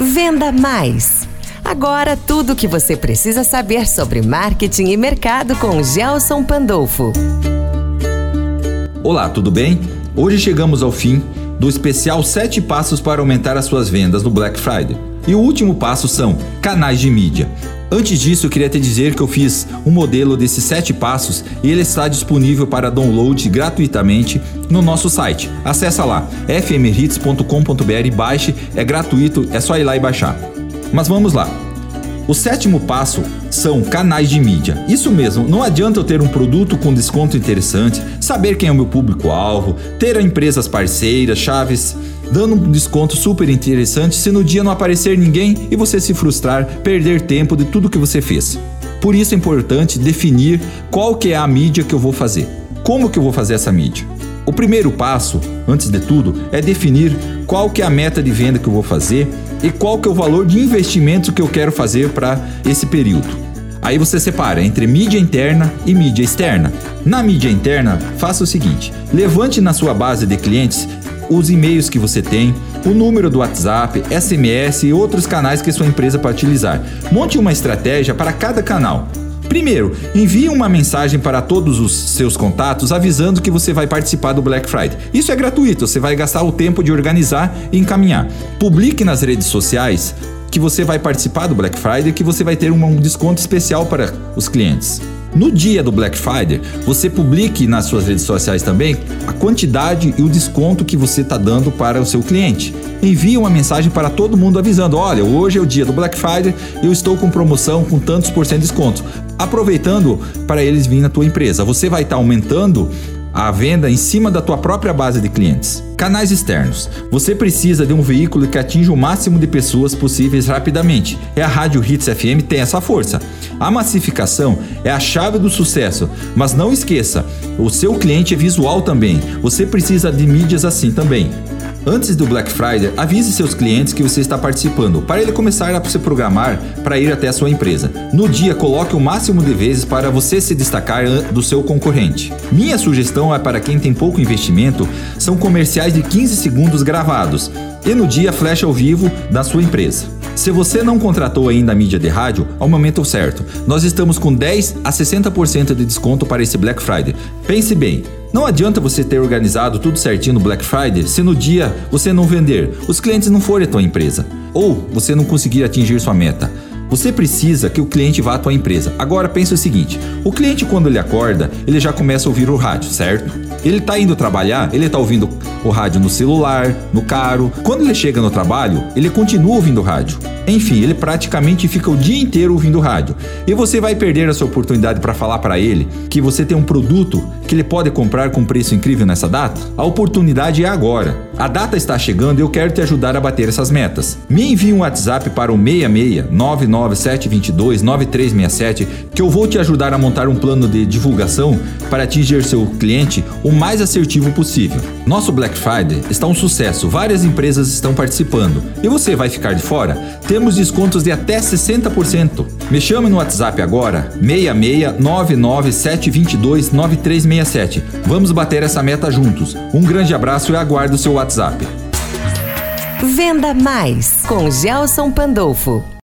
Venda Mais. Agora tudo o que você precisa saber sobre marketing e mercado com Gelson Pandolfo. Olá, tudo bem? Hoje chegamos ao fim do especial 7 passos para aumentar as suas vendas no Black Friday. E o último passo são canais de mídia. Antes disso, eu queria te dizer que eu fiz um modelo desses sete passos e ele está disponível para download gratuitamente no nosso site. Acesse lá fmhits.com.br, baixe, é gratuito, é só ir lá e baixar. Mas vamos lá. O sétimo passo são canais de mídia. Isso mesmo, não adianta eu ter um produto com desconto interessante, saber quem é o meu público-alvo, ter empresas parceiras, chaves dando um desconto super interessante se no dia não aparecer ninguém e você se frustrar, perder tempo de tudo que você fez. Por isso é importante definir qual que é a mídia que eu vou fazer. Como que eu vou fazer essa mídia? O primeiro passo, antes de tudo, é definir qual que é a meta de venda que eu vou fazer e qual que é o valor de investimento que eu quero fazer para esse período. Aí você separa entre mídia interna e mídia externa. Na mídia interna, faça o seguinte: levante na sua base de clientes os e-mails que você tem, o número do WhatsApp, SMS e outros canais que sua empresa pode utilizar. Monte uma estratégia para cada canal. Primeiro, envie uma mensagem para todos os seus contatos avisando que você vai participar do Black Friday. Isso é gratuito, você vai gastar o tempo de organizar e encaminhar. Publique nas redes sociais que você vai participar do Black Friday e que você vai ter um desconto especial para os clientes. No dia do Black Friday, você publique nas suas redes sociais também a quantidade e o desconto que você está dando para o seu cliente. Envie uma mensagem para todo mundo avisando: olha, hoje é o dia do Black Friday, eu estou com promoção com tantos por cento de desconto. Aproveitando para eles virem na tua empresa. Você vai estar tá aumentando a venda em cima da tua própria base de clientes. Canais externos. Você precisa de um veículo que atinja o máximo de pessoas possíveis rapidamente. É a Rádio Hits FM tem essa força. A massificação é a chave do sucesso, mas não esqueça, o seu cliente é visual também. Você precisa de mídias assim também. Antes do Black Friday, avise seus clientes que você está participando, para ele começar a se programar para ir até a sua empresa. No dia, coloque o máximo de vezes para você se destacar do seu concorrente. Minha sugestão é para quem tem pouco investimento, são comerciais de 15 segundos gravados e no dia flash ao vivo da sua empresa. Se você não contratou ainda a mídia de rádio, ao momento certo. Nós estamos com 10 a 60% de desconto para esse Black Friday. Pense bem, não adianta você ter organizado tudo certinho no Black Friday se no dia você não vender, os clientes não forem a tua empresa ou você não conseguir atingir sua meta. Você precisa que o cliente vá à tua empresa. Agora pense o seguinte: o cliente quando ele acorda, ele já começa a ouvir o rádio, certo? Ele está indo trabalhar, ele está ouvindo o rádio no celular, no carro. Quando ele chega no trabalho, ele continua ouvindo rádio. Enfim, ele praticamente fica o dia inteiro ouvindo rádio. E você vai perder essa oportunidade para falar para ele que você tem um produto que ele pode comprar com preço incrível nessa data? A oportunidade é agora. A data está chegando e eu quero te ajudar a bater essas metas. Me envie um WhatsApp para o 66 99722 9367 que eu vou te ajudar a montar um plano de divulgação para atingir seu cliente o mais assertivo possível. Nosso Black Friday está um sucesso, várias empresas estão participando. E você vai ficar de fora? Temos descontos de até 60%. Me chame no WhatsApp agora, 66 99722 9367. Vamos bater essa meta juntos. Um grande abraço e aguardo o seu WhatsApp. Venda Mais com Gelson Pandolfo.